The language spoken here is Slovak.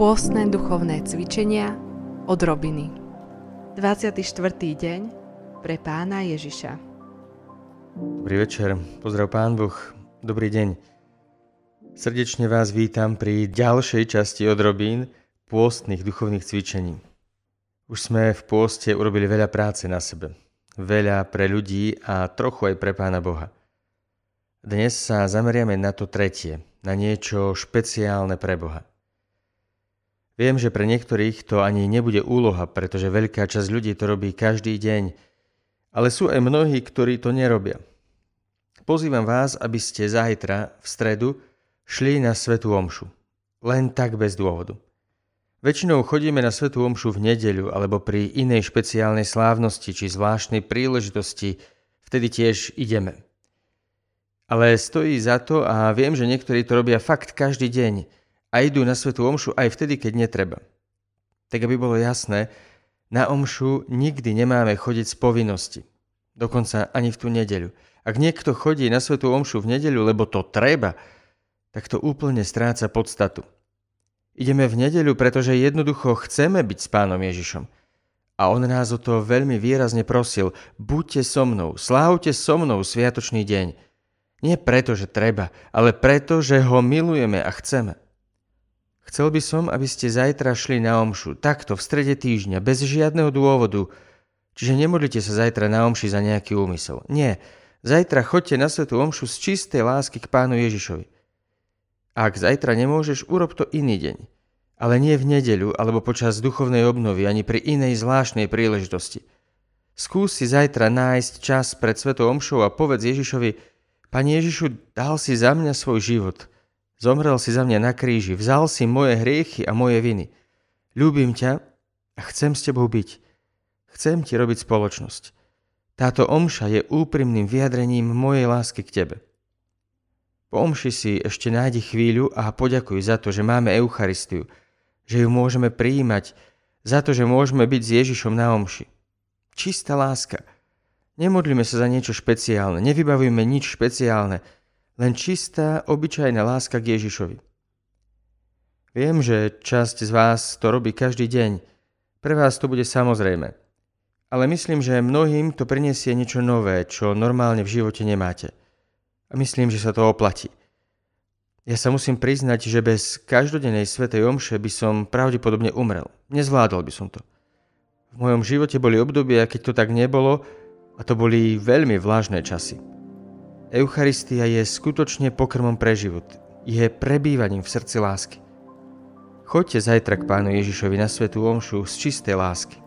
Pôstne duchovné cvičenia od Robiny 24. deň pre pána Ježiša Dobrý večer, pozdrav pán Boh, dobrý deň. Srdečne vás vítam pri ďalšej časti od Robín pôstnych duchovných cvičení. Už sme v pôste urobili veľa práce na sebe. Veľa pre ľudí a trochu aj pre pána Boha. Dnes sa zameriame na to tretie, na niečo špeciálne pre Boha. Viem, že pre niektorých to ani nebude úloha, pretože veľká časť ľudí to robí každý deň, ale sú aj mnohí, ktorí to nerobia. Pozývam vás, aby ste zajtra, v stredu, šli na Svetú Omšu. Len tak bez dôvodu. Väčšinou chodíme na Svetú Omšu v nedeľu alebo pri inej špeciálnej slávnosti či zvláštnej príležitosti, vtedy tiež ideme. Ale stojí za to a viem, že niektorí to robia fakt každý deň – a idú na svetú omšu aj vtedy, keď netreba. Tak aby bolo jasné, na omšu nikdy nemáme chodiť z povinnosti. Dokonca ani v tú nedeľu. Ak niekto chodí na svetú omšu v nedeľu, lebo to treba, tak to úplne stráca podstatu. Ideme v nedeľu, pretože jednoducho chceme byť s pánom Ježišom. A on nás o to veľmi výrazne prosil. Buďte so mnou, slávte so mnou sviatočný deň. Nie preto, že treba, ale preto, že ho milujeme a chceme. Chcel by som, aby ste zajtra šli na omšu, takto, v strede týždňa, bez žiadneho dôvodu. Čiže nemodlite sa zajtra na omši za nejaký úmysel. Nie, zajtra chodte na svetú omšu z čistej lásky k pánu Ježišovi. Ak zajtra nemôžeš, urob to iný deň. Ale nie v nedeľu alebo počas duchovnej obnovy, ani pri inej zvláštnej príležitosti. Skús si zajtra nájsť čas pred svetou omšou a povedz Ježišovi, Pane Ježišu, dal si za mňa svoj život – Zomrel si za mňa na kríži, vzal si moje hriechy a moje viny. Ľúbim ťa a chcem s tebou byť. Chcem ti robiť spoločnosť. Táto omša je úprimným vyjadrením mojej lásky k tebe. Po omši si ešte nájdi chvíľu a poďakuj za to, že máme Eucharistiu, že ju môžeme prijímať, za to, že môžeme byť s Ježišom na omši. Čistá láska. Nemodlíme sa za niečo špeciálne, nevybavujme nič špeciálne, len čistá, obyčajná láska k Ježišovi. Viem, že časť z vás to robí každý deň. Pre vás to bude samozrejme. Ale myslím, že mnohým to prinesie niečo nové, čo normálne v živote nemáte. A myslím, že sa to oplatí. Ja sa musím priznať, že bez každodennej svetej omše by som pravdepodobne umrel. Nezvládol by som to. V mojom živote boli obdobia, keď to tak nebolo a to boli veľmi vlážne časy. Eucharistia je skutočne pokrmom pre život. Je prebývaním v srdci lásky. Choďte zajtra k Pánu Ježišovi na svetú omšu z čistej lásky.